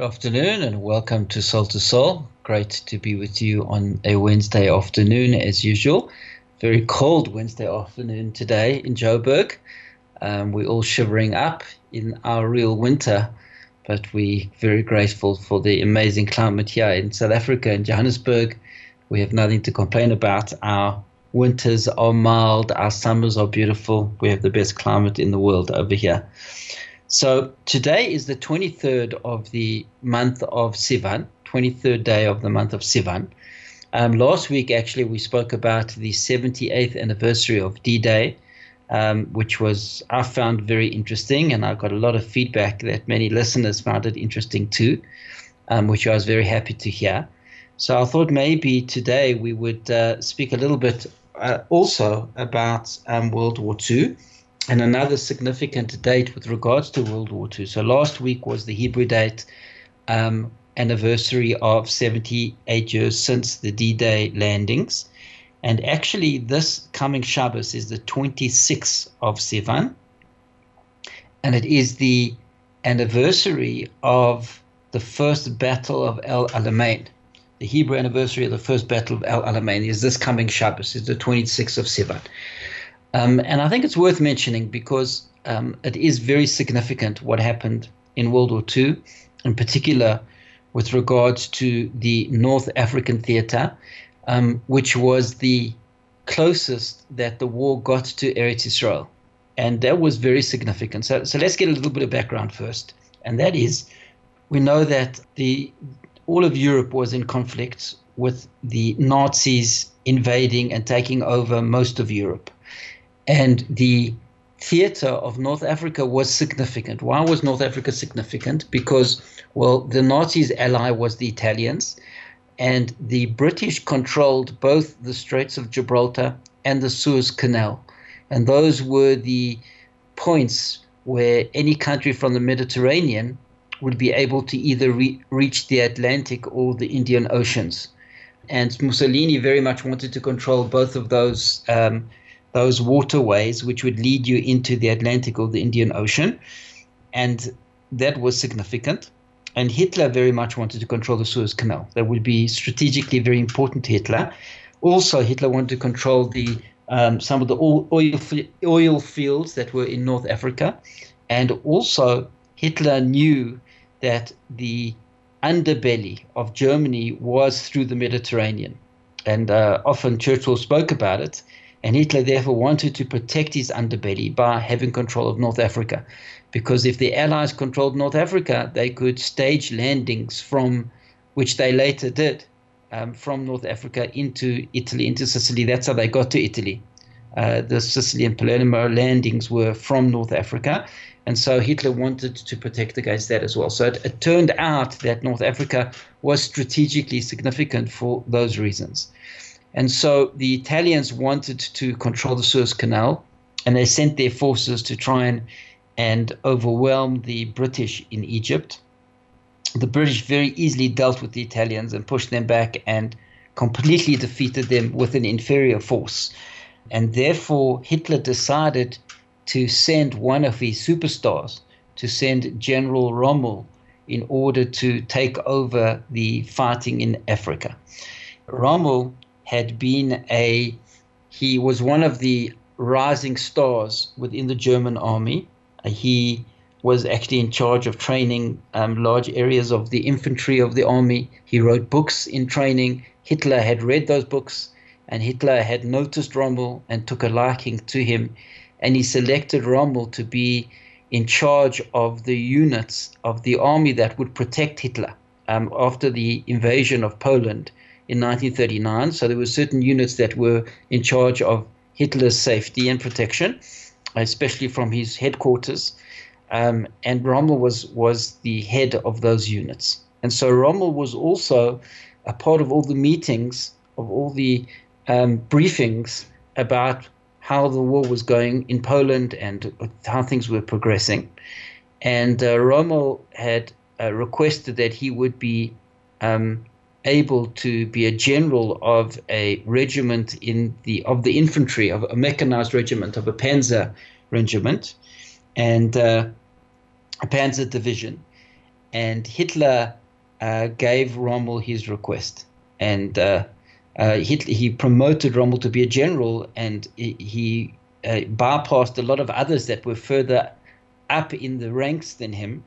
Good afternoon and welcome to Soul to Soul. Great to be with you on a Wednesday afternoon as usual. Very cold Wednesday afternoon today in Joburg. Um, we're all shivering up in our real winter, but we're very grateful for the amazing climate here in South Africa in Johannesburg. We have nothing to complain about. Our winters are mild, our summers are beautiful. We have the best climate in the world over here. So today is the 23rd of the month of Sivan, 23rd day of the month of Sivan. Um, last week, actually, we spoke about the 78th anniversary of D Day, um, which was I found very interesting, and I got a lot of feedback that many listeners found it interesting too, um, which I was very happy to hear. So I thought maybe today we would uh, speak a little bit uh, also about um, World War II and another significant date with regards to World War II. So last week was the Hebrew date um, anniversary of 78 years since the D-Day landings. And actually, this coming Shabbos is the 26th of Sivan, and it is the anniversary of the first battle of El Alamein. The Hebrew anniversary of the first battle of El Alamein is this coming Shabbos, is the 26th of Sivan. Um, and I think it's worth mentioning because um, it is very significant what happened in World War II, in particular with regards to the North African theater, um, which was the closest that the war got to Eretz Israel. And that was very significant. So, so let's get a little bit of background first. And that is, we know that the all of Europe was in conflict with the Nazis invading and taking over most of Europe. And the theater of North Africa was significant. Why was North Africa significant? Because, well, the Nazis' ally was the Italians, and the British controlled both the Straits of Gibraltar and the Suez Canal. And those were the points where any country from the Mediterranean would be able to either re- reach the Atlantic or the Indian Oceans. And Mussolini very much wanted to control both of those um, those waterways which would lead you into the Atlantic or the Indian Ocean. And that was significant. And Hitler very much wanted to control the Suez Canal. That would be strategically very important to Hitler. Also, Hitler wanted to control the um, some of the oil, oil fields that were in North Africa. And also, Hitler knew that the underbelly of Germany was through the Mediterranean. And uh, often Churchill spoke about it and Hitler therefore wanted to protect his underbelly by having control of North Africa. Because if the Allies controlled North Africa, they could stage landings from, which they later did, um, from North Africa into Italy, into Sicily. That's how they got to Italy. Uh, the Sicily and Palermo landings were from North Africa. And so Hitler wanted to protect against that as well. So it, it turned out that North Africa was strategically significant for those reasons. And so the Italians wanted to control the Suez Canal, and they sent their forces to try and, and overwhelm the British in Egypt. The British very easily dealt with the Italians and pushed them back and completely defeated them with an inferior force. And therefore, Hitler decided to send one of his superstars, to send General Rommel, in order to take over the fighting in Africa. Rommel had been a he was one of the rising stars within the German army. He was actually in charge of training um, large areas of the infantry of the army. He wrote books in training. Hitler had read those books, and Hitler had noticed Rommel and took a liking to him, and he selected Rommel to be in charge of the units of the army that would protect Hitler um, after the invasion of Poland in 1939. So there were certain units that were in charge of Hitler's safety and protection, especially from his headquarters. um, and Rommel was was the head of those units. And so Rommel was also a part of all the meetings, of all the um, briefings about how the war was going in Poland and how things were progressing. And uh, Rommel had uh, requested that he would be um, able to be a general of a regiment in the of the infantry of a mechanized regiment of a panzer regiment and uh, a panzer division. And Hitler uh, gave Rommel his request. And uh, uh Hitler, he promoted Rommel to be a general and he, uh, bypassed a lot of others that were further up in the ranks than him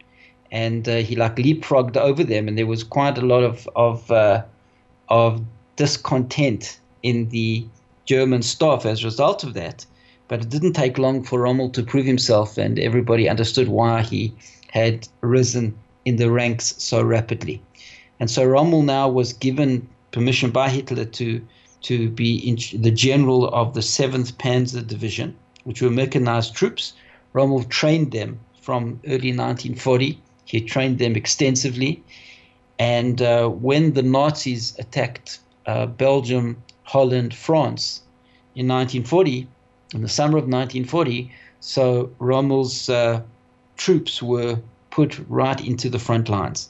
and uh, he like leapfrogged over them, and there was quite a lot of of uh, of discontent in the German staff as a result of that. But it didn't take long for Rommel to prove himself, and everybody understood why he had risen in the ranks so rapidly. And so Rommel now was given permission by Hitler to to be in, the general of the 7th Panzer Division, which were mechanized troops. Rommel trained them from early 1940 he trained them extensively. And uh, when the Nazis attacked uh, Belgium, Holland, France in 1940, in the summer of 1940, so Rommel's uh, troops were put right into the front lines.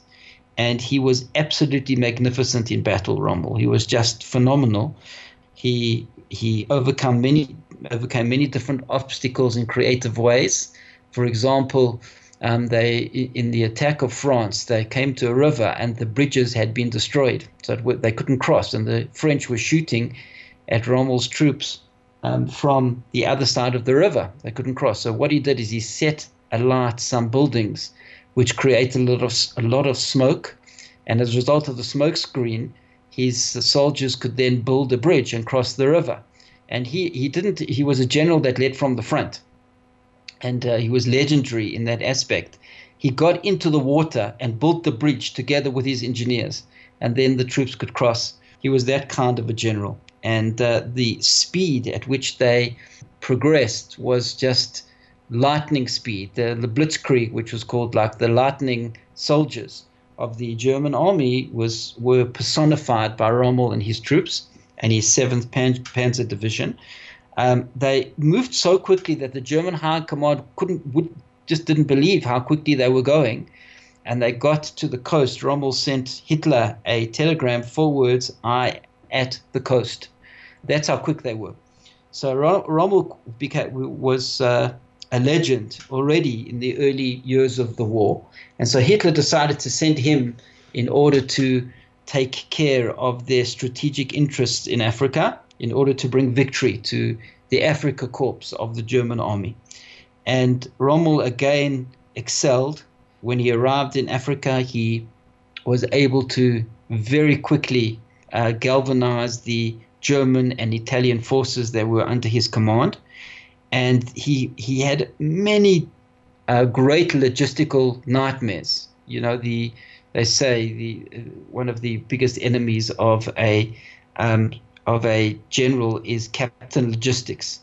And he was absolutely magnificent in battle, Rommel. He was just phenomenal. He he overcome many overcame many different obstacles in creative ways. For example, um, they in the attack of France, they came to a river and the bridges had been destroyed, so they couldn't cross, and the French were shooting at Rommel's troops um, from the other side of the river. They couldn't cross. So what he did is he set alight some buildings, which created a lot of a lot of smoke, and as a result of the smoke screen, his soldiers could then build a bridge and cross the river. And he, he didn't. He was a general that led from the front and uh, he was legendary in that aspect. He got into the water and built the bridge together with his engineers, and then the troops could cross. He was that kind of a general, and uh, the speed at which they progressed was just lightning speed. The, the Blitzkrieg, which was called like the lightning soldiers of the German army, was were personified by Rommel and his troops and his Seventh Pan- Panzer Division. Um, they moved so quickly that the German high command couldn't would, just didn't believe how quickly they were going. And they got to the coast. Rommel sent Hitler a telegram, four words, I at the coast. That's how quick they were. So Rommel became, was uh, a legend already in the early years of the war. And so Hitler decided to send him in order to take care of their strategic interests in Africa in order to bring victory to the Afrika Corps of the German army. And Rommel again excelled. When he arrived in Africa, he was able to very quickly uh, galvanize the German and Italian forces that were under his command. And he, he had many uh, great logistical nightmares. You know, the they say the uh, one of the biggest enemies of a um, of a general is captain logistics.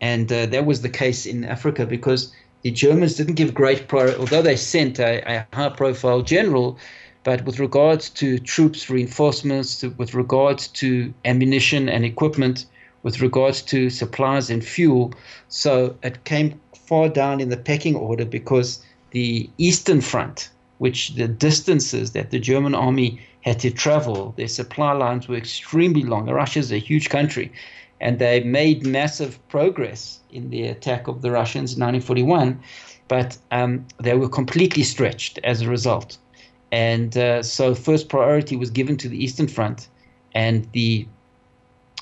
And uh, that was the case in Africa because the Germans didn't give great priority, although they sent a, a high profile general, but with regards to troops reinforcements, to, with regards to ammunition and equipment, with regards to supplies and fuel. So it came far down in the pecking order because the Eastern Front, which the distances that the German army had to travel. Their supply lines were extremely long. Russia is a huge country, and they made massive progress in the attack of the Russians in 1941, but um, they were completely stretched as a result. And uh, so, first priority was given to the Eastern Front, and the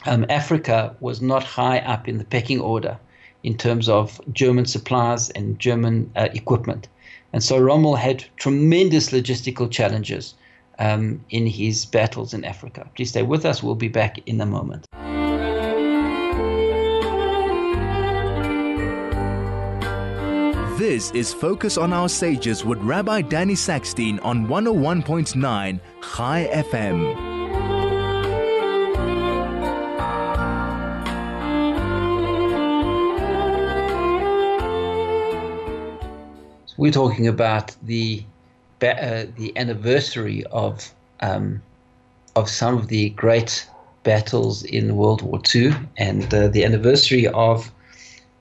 um, Africa was not high up in the pecking order in terms of German supplies and German uh, equipment. And so Rommel had tremendous logistical challenges um, in his battles in Africa. Please stay with us. We'll be back in a moment. This is Focus on Our Sages with Rabbi Danny Sackstein on 101.9 High FM. we're talking about the uh, the anniversary of um, of some of the great battles in World War II and uh, the anniversary of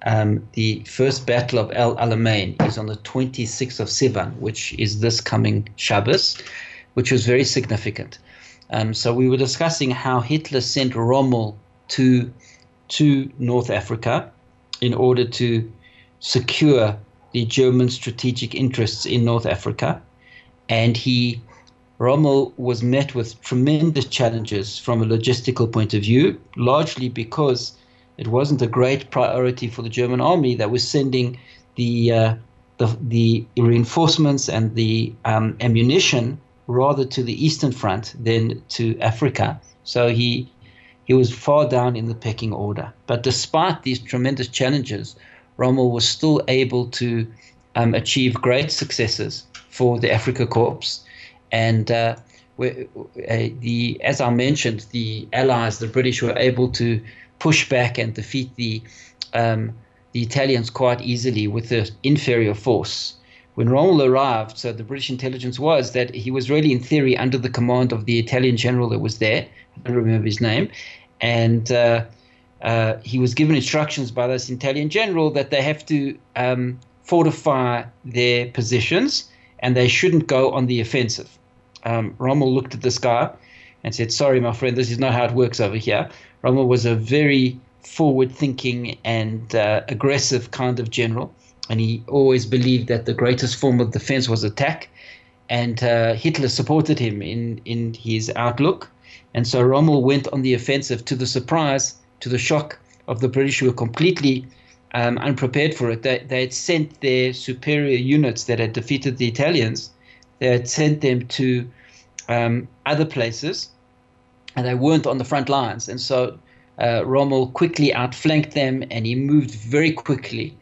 um, the first battle of El Alamein is on the 26th of Sivan, which is this coming Shabbos, which was very significant. Um, so we were discussing how Hitler sent Rommel to to North Africa in order to secure the German strategic interests in North Africa, and he Rommel was met with tremendous challenges from a logistical point of view, largely because it wasn't a great priority for the German army that was sending the uh, the, the, reinforcements and the um, ammunition rather to the Eastern Front than to Africa. So he he was far down in the pecking order. But despite these tremendous challenges, Rommel was still able to um, achieve great successes for the Africa Corps. And uh, uh, the, as I mentioned, the Allies, the British, were able to push back and defeat the um, the Italians quite easily with the inferior force. When Rommel arrived, so the British intelligence was that he was really, in theory, under the command of the Italian general that was there. I don't remember his name, and uh, uh, he was given instructions by this Italian general that they have to um, fortify their positions and they shouldn't go on the offensive. Um, Rommel looked at this guy and said, "Sorry, my friend, this is not how it works over here." Rommel was a very forward-thinking and uh, aggressive kind of general, and he always believed that the greatest form of defense was attack. And uh, Hitler supported him in in his outlook, and so Rommel went on the offensive to the surprise, to the shock of the British, who were completely um, unprepared for it. They, they had sent their superior units that had defeated the Italians, they had sent them to um, other places and they weren't on the front lines. And so uh, Rommel quickly outflanked them, and he moved very quickly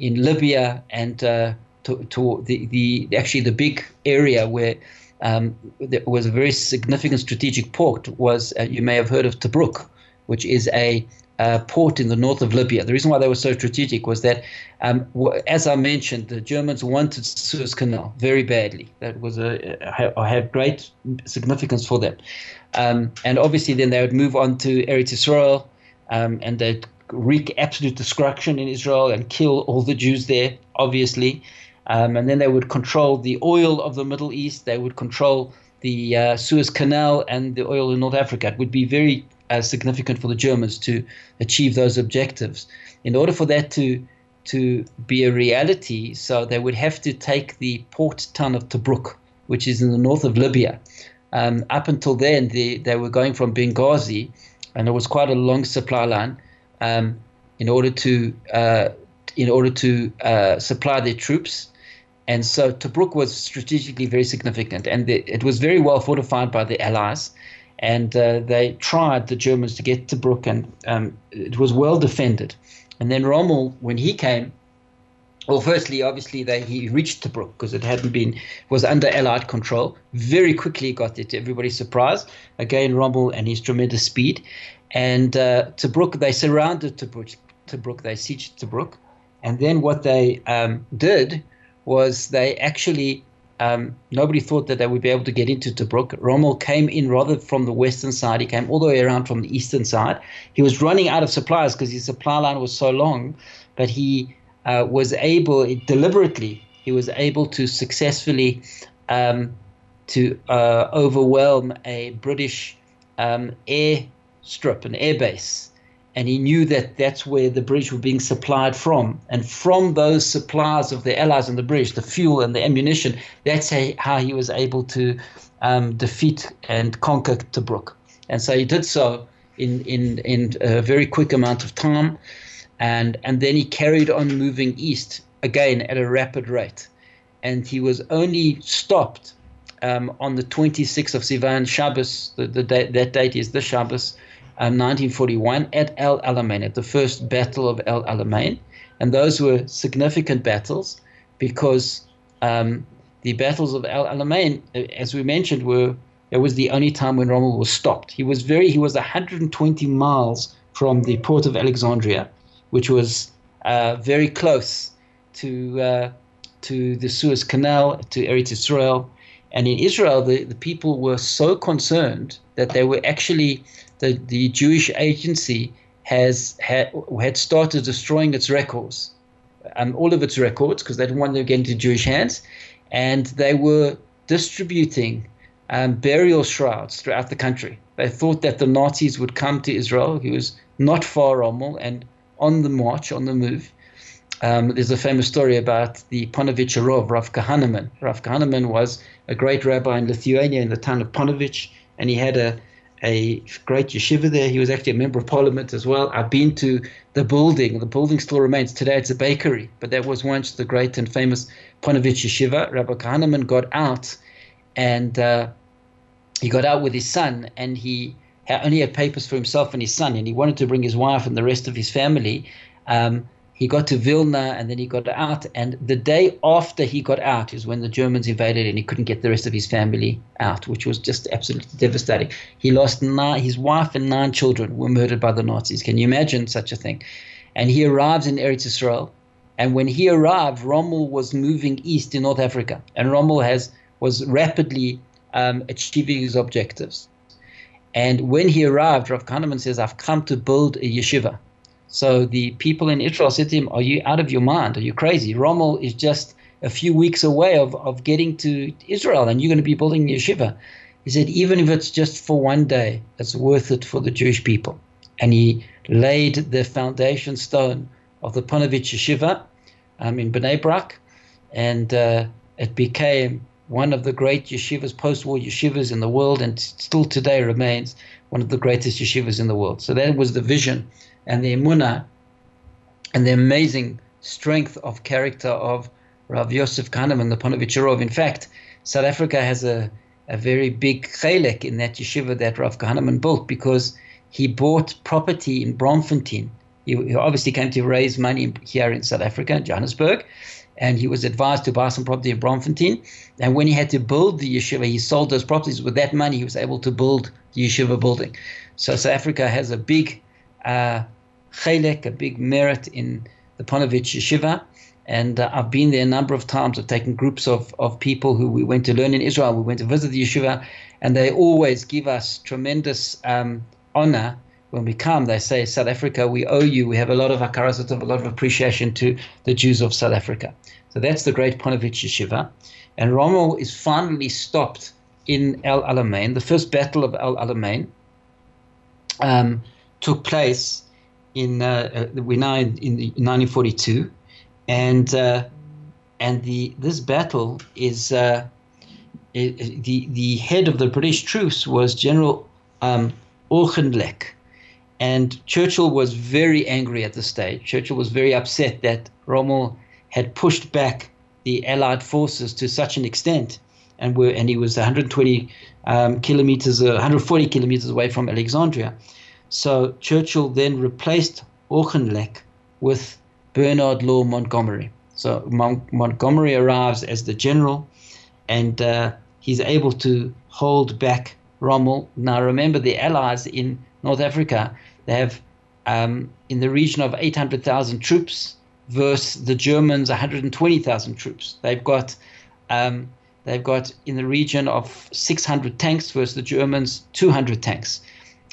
in Libya and uh, to, to the, the actually the big area where um, there was a very significant strategic port was uh, you may have heard of Tobruk, which is a uh, port in the north of Libya. The reason why they were so strategic was that, um, as I mentioned, the Germans wanted Suez Canal very badly. That was a, a have great significance for them, um, and obviously then they would move on to Eretz Israel, um, and they'd wreak absolute destruction in Israel and kill all the Jews there, obviously, um, and then they would control the oil of the Middle East. They would control the uh, Suez Canal and the oil in North Africa. It would be very as significant for the Germans to achieve those objectives. In order for that to to be a reality, so they would have to take the port town of Tobruk, which is in the north of Libya. Um, up until then, they, they were going from Benghazi, and it was quite a long supply line um, in order to uh, in order to uh, supply their troops. And so Tobruk was strategically very significant, and the, it was very well fortified by the Allies and uh, they tried the Germans to get Tobruk, and um, it was well defended. And then Rommel, when he came, well, firstly, obviously, they, he reached Tobruk because it hadn't been was under Allied control. Very quickly got it to everybody's surprise. Again, Rommel and his tremendous speed, and uh, Tobruk they surrounded Tobruk. Tobruk they sieged Tobruk, and then what they um, did was they actually um, nobody thought that they would be able to get into Tobruk. Rommel came in rather from the western side. He came all the way around from the eastern side. He was running out of supplies because his supply line was so long, but he uh, was able deliberately. He was able to successfully um, to uh, overwhelm a British um, air strip, an air base, and he knew that that's where the British were being supplied from. And from those supplies of the Allies and the British, the fuel and the ammunition, that's how he was able to um, defeat and conquer Tobruk. And so he did so in, in, in a very quick amount of time. And, and then he carried on moving east again at a rapid rate. And he was only stopped um, on the 26th of Sivan, Shabbos, the, the day, that date is the Shabbos, 1941 um, at El Alamein, at the first Battle of El Alamein. And those were significant battles because um, the battles of El Alamein, uh, as we mentioned, were it was the only time when Rommel was stopped. He was very he was 120 miles from the port of Alexandria, which was uh, very close to uh, to the Suez Canal, to Eretz Israel. And in Israel, the, the people were so concerned that they were actually, the, the Jewish agency has had, had started destroying its records, um, all of its records, because they didn't want them to get into Jewish hands. And they were distributing um, burial shrouds throughout the country. They thought that the Nazis would come to Israel. He was not far Rommel and on the march, on the move. Um, there's a famous story about the Rov, Rav Kahaneman. Rav Kahaneman was a great rabbi in Lithuania in the town of Ponevezh, and he had a, a great yeshiva there. He was actually a member of parliament as well. I've been to the building. The building still remains. Today it's a bakery, but that was once the great and famous Ponevezh yeshiva. Rabbi Kahaneman got out, and uh, he got out with his son, and he only had papers for himself and his son, and he wanted to bring his wife and the rest of his family. Um, he got to Vilna and then he got out. And the day after he got out is when the Germans invaded and he couldn't get the rest of his family out, which was just absolutely devastating. He lost nine, his wife and nine children were murdered by the Nazis. Can you imagine such a thing? And he arrives in Eretz Israel. And when he arrived, Rommel was moving east in North Africa. And Rommel has was rapidly um, achieving his objectives. And when he arrived, Rav Kahaneman says, I've come to build a yeshiva. So the people in Israel said to him, Are you out of your mind? Are you crazy? Rommel is just a few weeks away of, of getting to Israel and you're going to be building yeshiva. He said, Even if it's just for one day, it's worth it for the Jewish people. And he laid the foundation stone of the Ponevezh Yeshiva um, in Bnei Brak, and uh, it became one of the great yeshivas, post-war yeshivas in the world, and still today remains one of the greatest yeshivas in the world. So that was the vision and the emunah and the amazing strength of character of Rav Yosef Kahaneman, the Ponevezher Rov. In fact, South Africa has a, a very big chelek in that yeshiva that Rav Kahaneman built because he bought property in Braamfontein. He, he obviously came to raise money here in South Africa, Johannesburg, and he was advised to buy some property in Braamfontein. And when he had to build the yeshiva, he sold those properties. With that money, he was able to build the yeshiva building. So South Africa has a big uh, chelek, a big merit in the Ponevezh Yeshiva. And uh, I've been there a number of times. I've taken groups of, of people who we went to learn in Israel. We went to visit the yeshiva, and they always give us tremendous um, honor when we come. They say, South Africa, we owe you. We have a lot of hakarazot, a lot of appreciation to the Jews of South Africa. So that's the great Ponevezh Yeshiva. And Rommel is finally stopped in El Alamein. The first battle of El Alamein um, took place in uh, uh, we're now in, in 1942, and uh, and the this battle is uh, it, the the head of the British troops was General um, and Churchill was very angry at the stage. Churchill was very upset that Rommel had pushed back the Allied forces to such an extent, and were and he was 120 um, kilometers, uh, 140 kilometers away from Alexandria. So Churchill then replaced Auchinleck with Bernard Law Montgomery. So Mon- Montgomery arrives as the general, and uh, he's able to hold back Rommel. Now remember, the Allies in North Africa they have um, in the region of 800,000 troops versus the Germans 120,000 troops. They've got um, they've got in the region of 600 tanks versus the Germans 200 tanks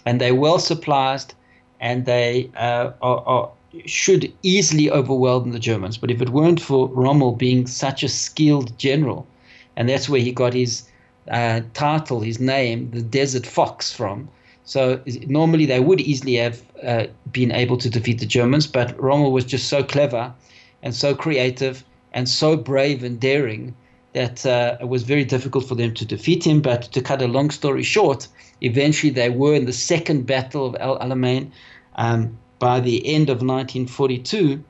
and they're well supplied and they uh, are, are, should easily overwhelm the Germans. But if it weren't for Rommel being such a skilled general, and that's where he got his uh, title, his name, the Desert Fox, from. So normally they would easily have uh, been able to defeat the Germans, but Rommel was just so clever and so creative and so brave and daring that uh, it was very difficult for them to defeat him. But to cut a long story short, eventually they were in the second battle of El Alamein. Um, by the end of 1942,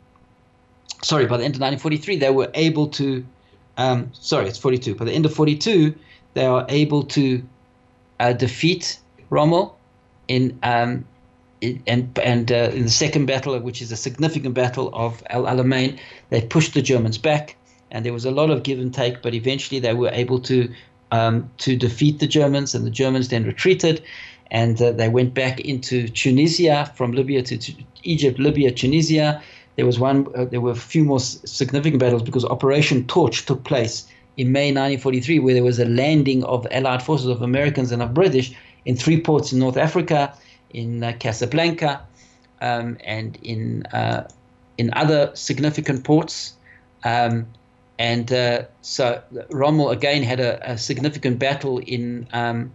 sorry, by the end of 1943, they were able to, um, sorry, it's 42. By the end of 42, they are able to uh, defeat Rommel in um, and and uh, in the second battle, which is a significant battle of El Alamein, they pushed the Germans back and there was a lot of give and take, but eventually they were able to um, to defeat the Germans, and the Germans then retreated, and uh, they went back into Tunisia from Libya to, Egypt, Libya, Tunisia, there was one. Uh, there were a few more significant battles because Operation Torch took place in May 1943, where there was a landing of Allied forces of Americans and of British in three ports in North Africa, in uh, Casablanca, um, and in uh, in other significant ports. Um, and uh, so Rommel again had a, a significant battle in um,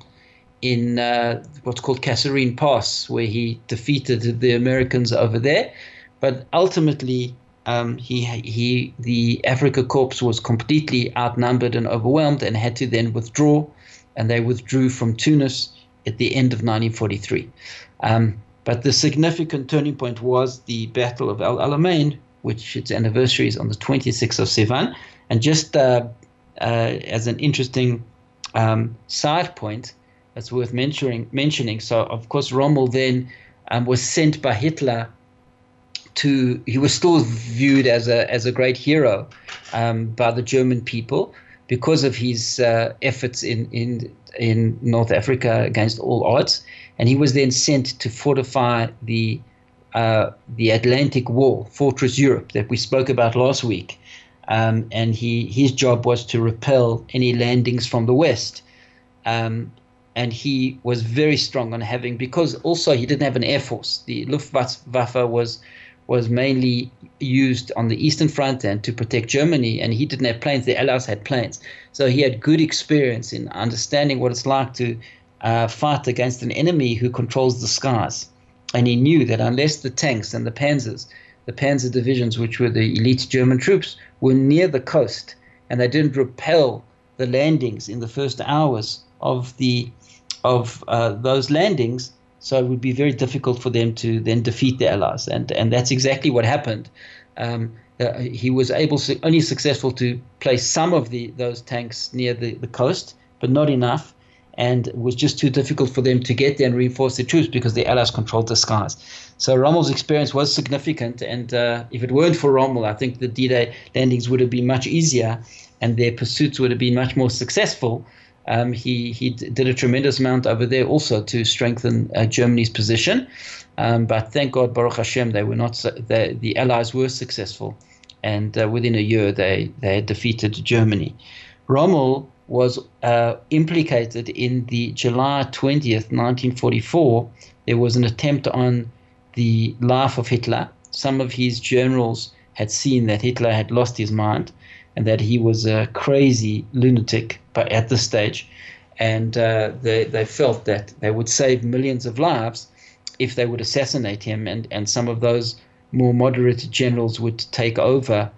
in uh, what's called Kasserine Pass, where he defeated the Americans over there. But ultimately, um, he he the Africa Corps was completely outnumbered and overwhelmed, and had to then withdraw. And they withdrew from Tunis at the end of 1943. Um, but the significant turning point was the Battle of El Alamein, which its anniversary is on the 26th of Sivan. And just uh, uh, as an interesting um, side point, that's worth mentioning. Mentioning. So, of course, Rommel then um, was sent by Hitler to. He was still viewed as a as a great hero um, by the German people because of his uh, efforts in in in North Africa against all odds, and he was then sent to fortify the uh, the Atlantic Wall, Fortress Europe, that we spoke about last week. Um, and he his job was to repel any landings from the west. Um, and he was very strong on having because also he didn't have an air force. The Luftwaffe was was mainly used on the eastern front and to protect Germany, and he didn't have planes. The Allies had planes, so he had good experience in understanding what it's like to uh, fight against an enemy who controls the skies. And he knew that unless the tanks and the panzers, the panzer divisions, which were the elite German troops, were near the coast and they didn't repel the landings in the first hours of the of uh, those landings. So it would be very difficult for them to then defeat the Allies, and and that's exactly what happened. Um, uh, he was able to, only successful to place some of the those tanks near the, the coast, but not enough, and it was just too difficult for them to get there and reinforce the troops because the Allies controlled the skies. So Rommel's experience was significant, and uh, if it weren't for Rommel, I think the D-Day landings would have been much easier, and their pursuits would have been much more successful um, he he did a tremendous amount over there also to strengthen uh, Germany's position. Um, but thank God, Baruch Hashem, they were not. The the Allies were successful, and uh, within a year they they had defeated Germany. Rommel was uh, implicated in the July 20th, 1944. There was an attempt on the life of Hitler. Some of his generals had seen that Hitler had lost his mind and that he was a crazy lunatic but at this stage. And uh, they, they felt that they would save millions of lives if they would assassinate him, and, and some of those more moderate generals would take over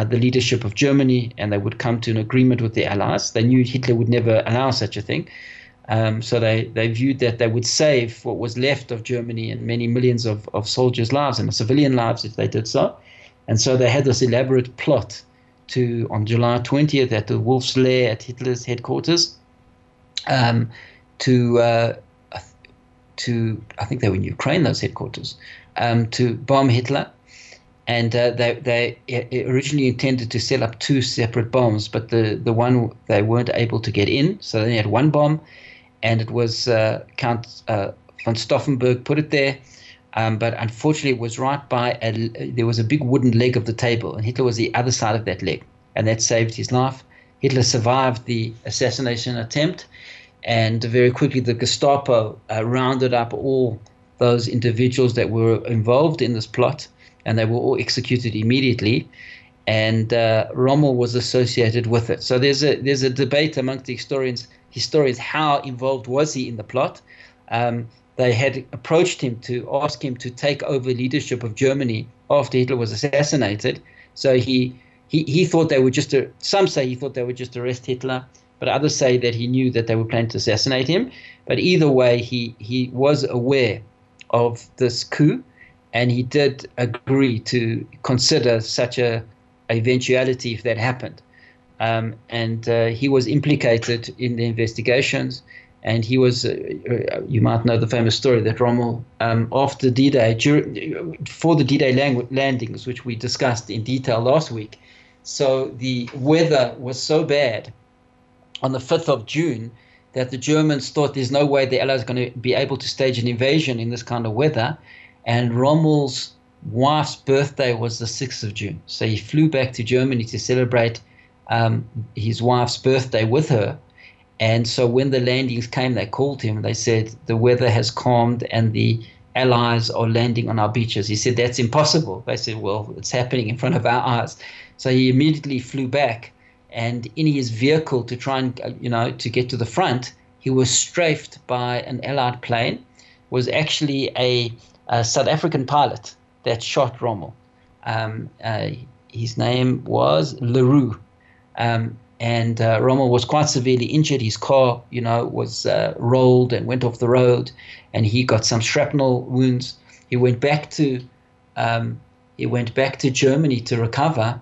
uh, the leadership of Germany and they would come to an agreement with the Allies. They knew Hitler would never allow such a thing. Um, so they, they viewed that they would save what was left of Germany and many millions of, of soldiers' lives and civilian lives if they did so. And so they had this elaborate plot to on July 20th at the Wolf's Lair at Hitler's headquarters um, to uh, to I think they were in Ukraine those headquarters um, to bomb Hitler. And uh, they, they originally intended to set up two separate bombs, but the, the one they weren't able to get in, so they had one bomb, and it was uh, Count uh, von Stauffenberg put it there, um, but unfortunately, it was right by a, there was a big wooden leg of the table, and Hitler was the other side of that leg, and that saved his life. Hitler survived the assassination attempt, and very quickly the Gestapo uh, rounded up all those individuals that were involved in this plot, and they were all executed immediately. And uh, Rommel was associated with it. So there's a there's a debate amongst the historians historians how involved was he in the plot. Um, they had approached him to ask him to take over leadership of Germany after Hitler was assassinated. So he he, he thought they would just some say he thought they would just arrest Hitler, but others say that he knew that they were planning to assassinate him. But either way, he he was aware of this coup, and he did agree to consider such a eventuality if that happened. Um, and uh, he was implicated in the investigations. And he was, uh, uh, you might know the famous story that Rommel, um, after D-Day, for the D-Day lang- landings, which we discussed in detail last week, so the weather was so bad on the 5th of June that the Germans thought there's no way the Allies are going to be able to stage an invasion in this kind of weather, and Rommel's wife's birthday was the 6th of June. So he flew back to Germany to celebrate um, his wife's birthday with her. And so when the landings came, they called him. They said, The weather has calmed and the allies are landing on our beaches. He said, That's impossible. They said, Well, it's happening in front of our eyes. So he immediately flew back. And in his vehicle to try and, uh, you know, to get to the front, he was strafed by an Allied plane, was actually a, a South African pilot that shot Rommel. Um, uh, his name was Leroux. Um, and uh, Rommel was quite severely injured. His car, you know, was uh, rolled and went off the road, and he got some shrapnel wounds. He went back to um, he went back to Germany to recover,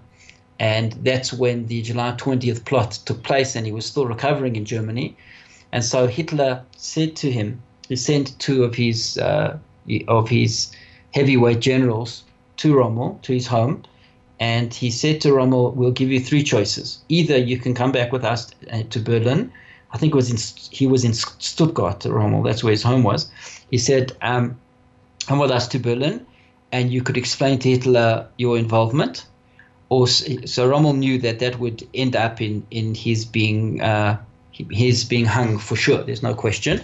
and that's when the July 20th plot took place, and he was still recovering in Germany. And so Hitler said to him, he sent two of his uh, of his heavyweight generals to Rommel to his home and he said to Rommel, "We'll give you three choices. Either you can come back with us uh, to Berlin. I think it was in he was in Stuttgart, Rommel. That's where his home was. He said, um, "Come with us to Berlin, and you could explain to Hitler your involvement." Or so Rommel knew that that would end up in in his being. Uh, his being hung for sure. There's no question.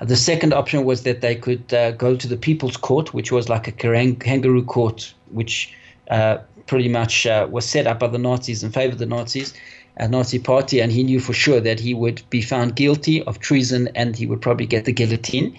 The second option was that they could uh, go to the People's Court, which was like a kangaroo court, which uh, pretty much uh, was set up by the Nazis in favor of the Nazis, a Nazi party, and he knew for sure that he would be found guilty of treason and he would probably get the guillotine.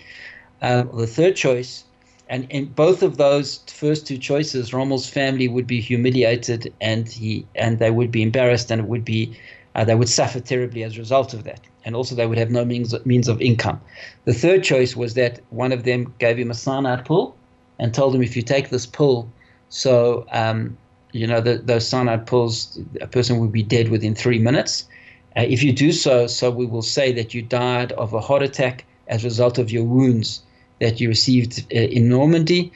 Uh, the third choice, and in both of those first two choices, Rommel's family would be humiliated and he and they would be embarrassed and it would be uh, they would suffer terribly as a result of that. And also, they would have no means means of income. The third choice was that one of them gave him a cyanide pill and told him, if you take this pill, so um, you know, the, those cyanide pills, a person will be dead within three minutes. Uh, if you do so, so we will say that you died of a heart attack as a result of your wounds that you received uh, in Normandy,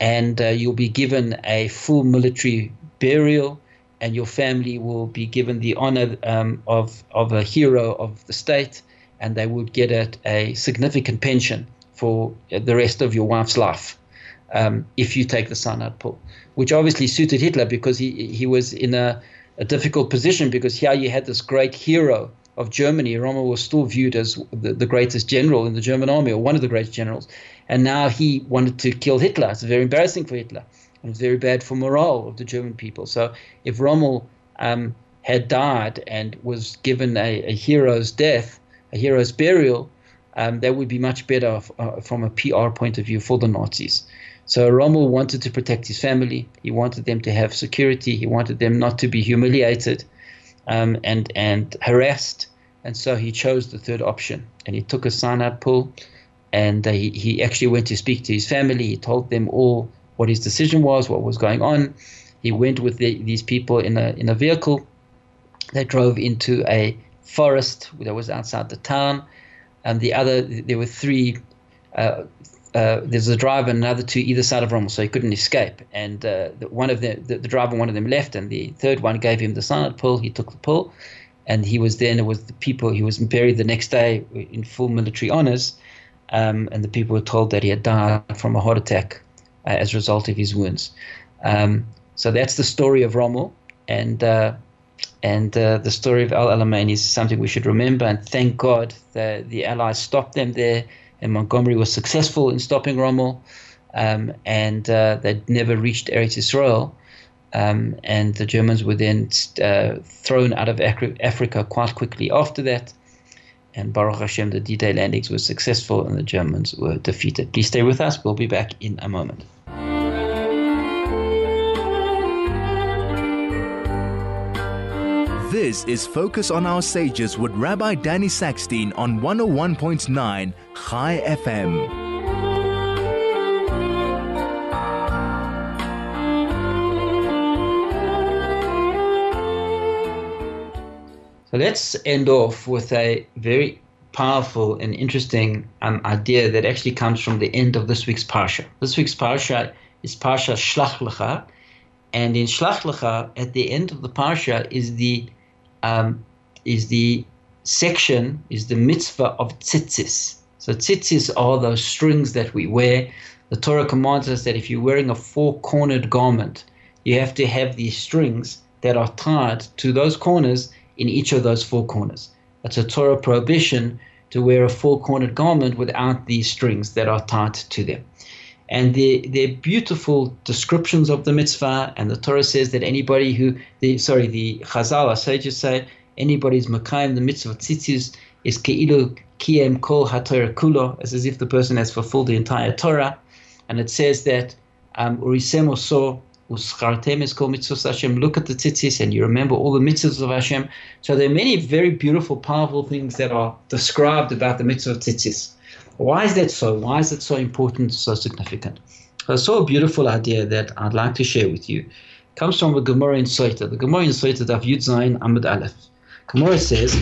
and uh, you'll be given a full military burial, and your family will be given the honor um, of of a hero of the state, and they would get a, a significant pension for the rest of your wife's life um, if you take the cyanide pill which obviously suited Hitler because he he was in a, a difficult position because here you had this great hero of Germany. Rommel was still viewed as the, the greatest general in the German army or one of the greatest generals, and now he wanted to kill Hitler. It's very embarrassing for Hitler. Very bad for morale of the German people. So if Rommel um, had died and was given a, a hero's death, a hero's burial, um, that would be much better uh, from a PR point of view for the Nazis. So Rommel wanted to protect his family. He wanted them to have security. He wanted them not to be humiliated um, and and harassed. And so he chose the third option. And he took a cyanide pill, and uh, he, he actually went to speak to his family. He told them all what his decision was, what was going on. He went with the, these people in a in a vehicle. They drove into a forest that was outside the town. And the other, there were three uh, uh, there's a driver and another two either side of Rommel, so he couldn't escape. And uh, the, one of them, the, the, driver, one of them left, and the third one gave him the cyanide pull. He took the pull, and he was then with the people. He was buried the next day in full military honors, um, and the people were told that he had died from a heart attack uh, as a result of his wounds. Um, so that's the story of Rommel, and uh, and uh, the story of Al Alamein is something we should remember. And thank God that the Allies stopped them there and Montgomery was successful in stopping Rommel, um, and uh, they'd never reached Eretz Israel. Um, and the Germans were then uh, thrown out of Africa quite quickly after that. And Baruch Hashem, the D-Day landings were successful, and the Germans were defeated. Please stay with us. We'll be back in a moment. This is Focus on Our Sages with Rabbi Danny Sackstein on 101.9 High FM. So let's end off with a very powerful and interesting um, idea that actually comes from the end of this week's Parsha. This week's Parsha is Parsha Shlach Lecha, and in Shlach Lecha, at the end of the Parsha, is the um, is the section, is the mitzvah of tzitzis. So tzitzis are those strings that we wear, the Torah commands us that if you're wearing a four cornered garment, you have to have these strings that are tied to those corners in each of those four corners. It's a Torah prohibition to wear a four cornered garment without these strings that are tied to them. And they're, beautiful descriptions of the mitzvah. And the Torah says that anybody who, the sorry, the Chazal, our sages say, anybody's makayim, the mitzvah tzitzis, is ke'ilu kiem kol haTorah kulo, as if the person has fulfilled the entire Torah. And it says that um, urisem oso uschartem is called mitzvah Hashem. Look at the tzitzis and you remember all the mitzvahs of Hashem. So there are many very beautiful, powerful things that are described about the mitzvah of tzitzis. Why is that so? Why is it so important, so significant? I saw a beautiful idea that I'd like to share with you. It comes from the Gemara in Soita. The Gemara in Soita, Daf Yud Zayin Amud Aleph. Gemara says,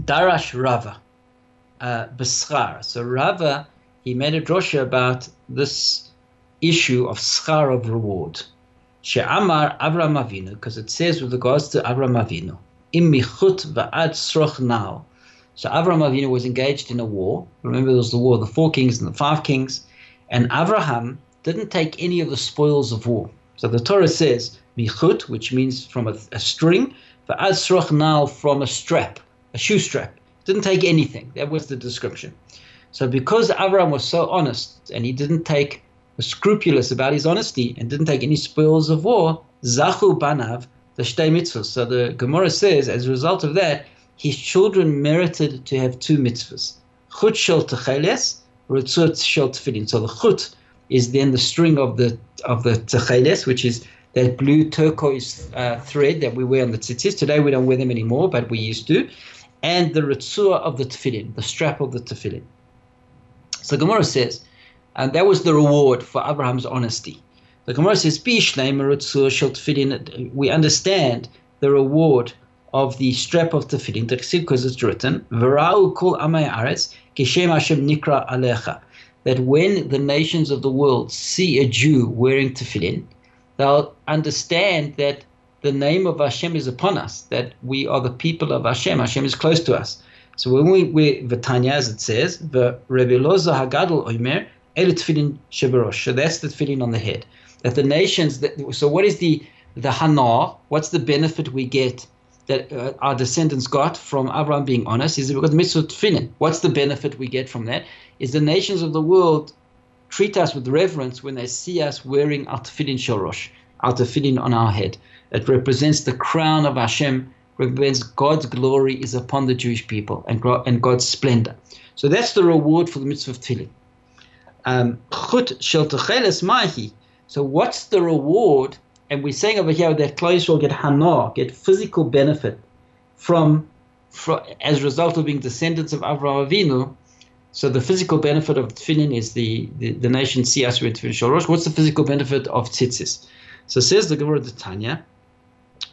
Darash Rava, uh. So Rava, he made a drosha about this issue of schar of reward. She'amar Avram Avinu, because it says with regards to Avram Avinu, Im michut va'ad sroch now. So Avram Avinu was engaged in a war. Remember, there was the war of the four kings and the five kings. And Abraham didn't take any of the spoils of war. So the Torah says, michut, which means from a, a string, for asrach now from a strap, a shoe strap. Didn't take anything. That was the description. So because Abraham was so honest and he didn't take was scrupulous about his honesty and didn't take any spoils of war, zachu banav the shtei mitzvahs. So the Gemara says, as a result of that, his children merited to have two mitzvahs. Chut shel techeles, ritzut shel tefillin. So the chut is then the string of the of the techeles, which is that blue turquoise uh, thread that we wear on the tzitzis. Today we don't wear them anymore, but we used to. And the ritzua of the tefillin, the strap of the tefillin. So Gemara says, and that was the reward for Abraham's honesty. The Gemara says, we understand the reward of the strap of tefillin, because it's written, kol kishem Hashem nikra alecha. That when the nations of the world see a Jew wearing tefillin, they'll understand that the name of Hashem is upon us, that we are the people of Hashem. Hashem is close to us. So when we, we V'tanya, as it says, the Rebbe Eliezer Hagadol Omer, El tefillin sheberosh. So that's the tefillin on the head. That the nations, that, so what is the the hana? What's the benefit we get that uh, our descendants got from Abraham being honest is because mitzvah tefillin. What's the benefit we get from that? Is the nations of the world treat us with reverence when they see us wearing our tefillin shorosh, our tefillin on our head. It represents the crown of Hashem, represents God's glory is upon the Jewish people and, and God's splendor. So that's the reward for the mitzvah of tefillin. Um. So what's the reward and we're saying over here that Klal will get hana, get physical benefit from, from, as a result of being descendants of Avraham Avinu. So the physical benefit of tefillin is the, the, the nation see us with tefillin. What's the physical benefit of tzitzis? So says the Gemara the Tanya,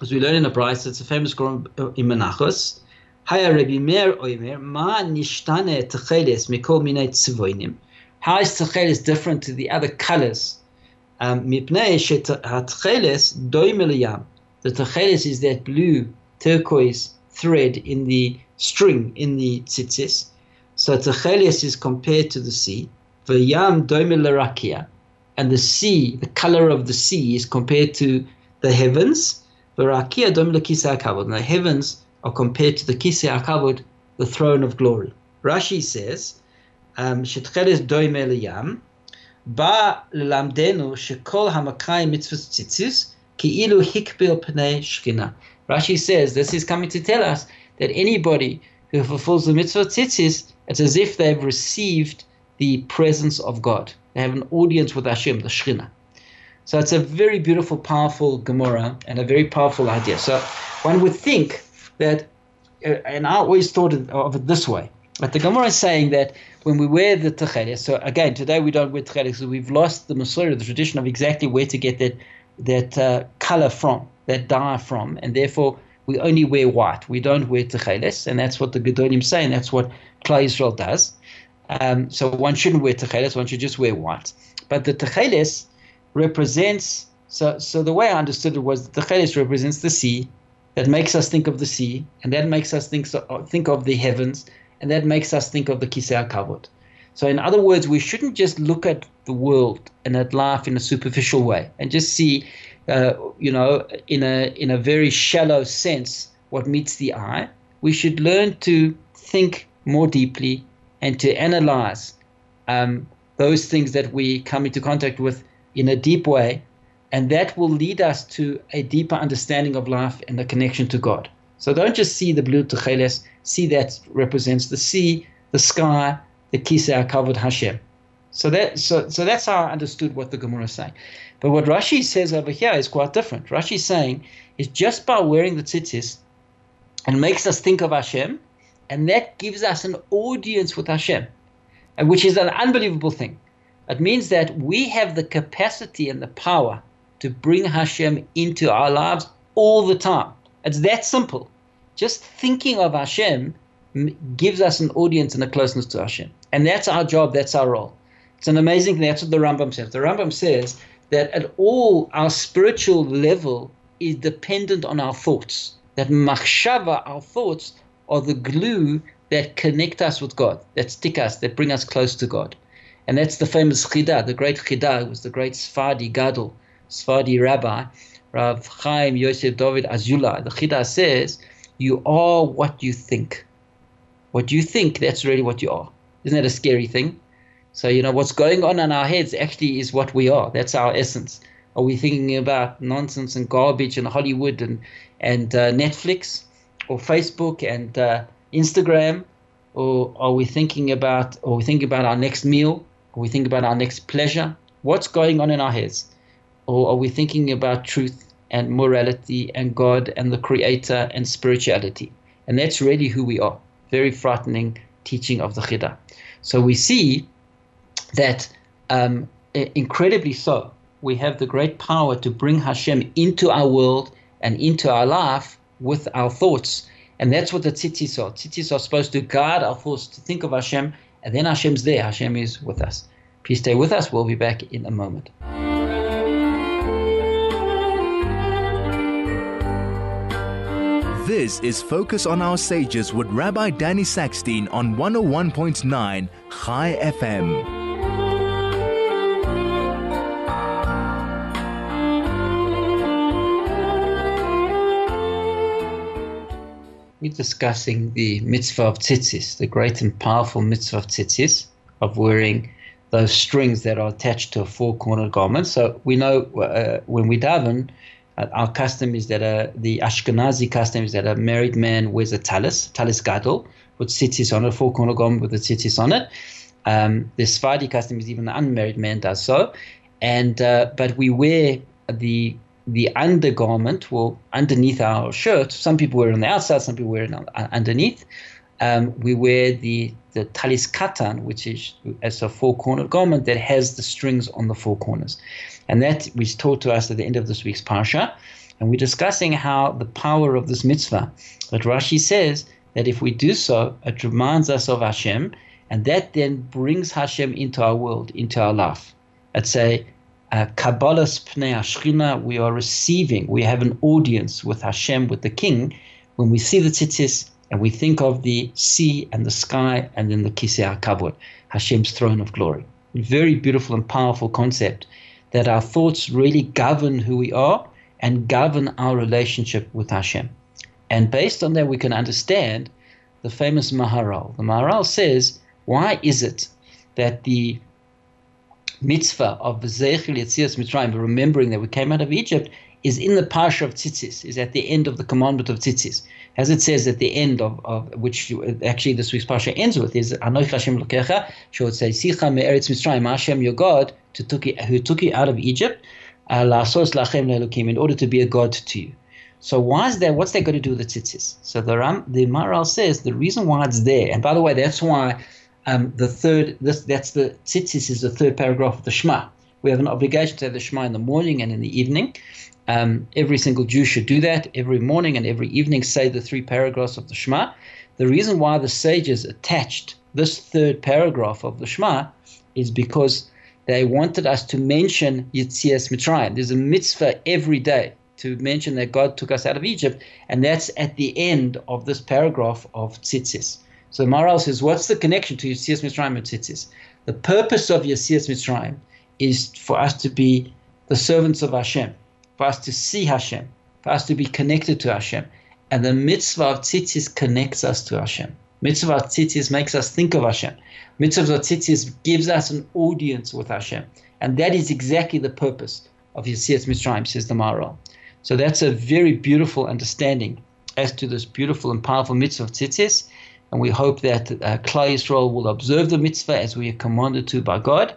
as we learn in the Braisa, it's a famous Quran uh, in Menachos. Haya Rabbi Meir Oimer, ma nishtane techeles mikol minei tzivoinim. How is techeles different to the other colors Mipnei shetcheles doimeliyam. The techeles is that blue turquoise thread in the string in the tzitzis. So techeles is compared to the sea. V'yam doimelarakia. And the sea, the color of the sea is compared to the heavens. V'rakia doimelakisa akavod. The heavens are compared to the kisei akavod, the throne of glory. Rashi says, shetcheles um, doimeliyam. בא ללמדנו שכל המקיים מצוות ציציס כאילו הקביל פני שכינה. Rashi says this is coming to tell us that anybody who fulfills the mitzvah tzitzis, it's as if they've received the presence of God. They have an audience with Hashem, the Shekhinah. So it's a very beautiful, powerful Gemara and a very powerful idea. So one would think that, uh, and I always thought of it this way, but the Gemara is saying that when we wear the techeles, so again, today we don't wear techeles, so we've lost the Masorah, the tradition of exactly where to get that that uh, color from, that dye from, and therefore we only wear white. We don't wear techeles, and that's what the Gedolim say, and that's what Klal Israel does. Um, so one shouldn't wear techeles, one should just wear white. But the techeles represents, so, so the way I understood it was the techeles represents the sea, that makes us think of the sea, and that makes us think, so, think of the heavens, and that makes us think of the Kisei Kavod. So, in other words, we shouldn't just look at the world and at life in a superficial way and just see, uh, you know, in a in a very shallow sense what meets the eye. We should learn to think more deeply and to analyze um, those things that we come into contact with in a deep way, and that will lead us to a deeper understanding of life and the connection to God. So don't just see the blue techeles, see that represents the sea, the sky, the Kisei Kavod Hashem. So that so so that's how I understood what the Gemara is saying. But what Rashi says over here is quite different. Rashi saying is just by wearing the tzitzis and makes us think of Hashem, and that gives us an audience with Hashem, uh, which is an unbelievable thing. It means that we have the capacity and the power to bring Hashem into our lives all the time. It's that simple. Just thinking of Hashem gives us an audience and a closeness to Hashem. And that's our job, that's our role. It's an amazing thing. That's what the Rambam says. The Rambam says that at all our spiritual level is dependent on our thoughts. That machshava, our thoughts, are the glue that connect us with God, that stick us, that bring us close to God. And that's the famous Chida, the great Chida, was the great Sfadi Gadol, Sfadi rabbi, Rav Chaim Yosef David Azulai. The Chida says, You are what you think. What you think, that's really what you are. Isn't that a scary thing? So, you know, what's going on in our heads actually is what we are. That's our essence. Are we thinking about nonsense and garbage and Hollywood and, and uh, Netflix or Facebook and uh, Instagram? Or are we thinking about, or we think about our next meal? Or we think about our next pleasure? What's going on in our heads? Or are we thinking about truth and morality and God and the Creator and spirituality? And that's really who we are. Very frightening teaching of the Chida. So we see that um, incredibly so, we have the great power to bring Hashem into our world and into our life with our thoughts. And that's what the tzitzis are. Tzitzis are supposed to guard our thoughts, to think of Hashem, and then Hashem's there. Hashem is with us. Please stay with us. We'll be back in a moment. This is Focus on Our Sages with Rabbi Danny Sackstein on 101.9 Chai FM. we're discussing the mitzvah of tzitzis, the great and powerful mitzvah of tzitzis, of wearing those strings that are attached to a four-cornered garment. So we know uh, when we daven, our custom is that uh, the Ashkenazi custom is that a married man wears a talis, talis gadol, with tzitzis on it, a four-cornered garment with the tzitzis on it. Um, the Sephardi custom is even the unmarried man does so, and uh, but we wear the the undergarment, well, underneath our shirt, some people wear it on the outside, some people wear it on, uh, underneath. Um, we wear the, the talis katan, which is as a four-cornered garment that has the strings on the four corners. And that was taught to us at the end of this week's parsha. And we're discussing how the power of this mitzvah, that Rashi says that if we do so, it reminds us of Hashem, and that then brings Hashem into our world, into our life. It's a Kabbalah's Pnei Ashchina, we are receiving, we have an audience with Hashem, with the King, when we see the tzitzis and we think of the sea and the sky and then the Kisei HaKavod, Hashem's throne of glory. Very beautiful and powerful concept that our thoughts really govern who we are and govern our relationship with Hashem. And based on that, we can understand the famous Maharal. The Maharal says, why is it that the mitzvah of Zeichel Yetzias Mitzrayim, remembering that we came out of Egypt, is in the Parsha of Tzitzis, is at the end of the commandment of Tzitzis. As it says at the end of, of which actually this week's Parsha ends with, is Anoich Hashem Lokecha, Sicha me'eretz Mitzrayim, Hashem your God, to took you, who took you out of Egypt, uh, la'asos lachem in order to be a God to you. So why is that? What's that got to do with the tzitzis? So the Ram, the Maharal says the reason why it's there, and by the way, that's why um, the third, this, that's the tzitzis is the third paragraph of the Shema. We have an obligation to have the Shema in the morning and in the evening. Um, every single Jew should do that every morning and every evening. Say the three paragraphs of the Shema. The reason why the sages attached this third paragraph of the Shema is because they wanted us to mention Yetzias Mitzrayim. There's a mitzvah every day to mention that God took us out of Egypt, and that's at the end of this paragraph of Tzitzis. So Maharal says, what's the connection to Yetzias Mitzrayim and Tzitzis? The purpose of Yetzias Mitzrayim is for us to be the servants of Hashem, for us to see Hashem, for us to be connected to Hashem. And the mitzvah of tzitzis connects us to Hashem. Mitzvah of tzitzis makes us think of Hashem. Mitzvah of tzitzis gives us an audience with Hashem. And that is exactly the purpose of Yetzias Mitzrayim, says the Maharal. So that's a very beautiful understanding as to this beautiful and powerful mitzvah of tzitzis. And we hope that uh, Yisrael will observe the mitzvah as we are commanded to by God.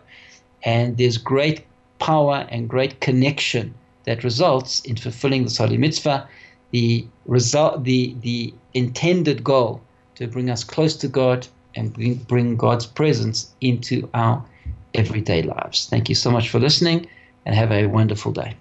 And there's great power and great connection that results in fulfilling the Holy Mitzvah. The result, the the intended goal to bring us close to God and bring, bring God's presence into our everyday lives. Thank you so much for listening and have a wonderful day.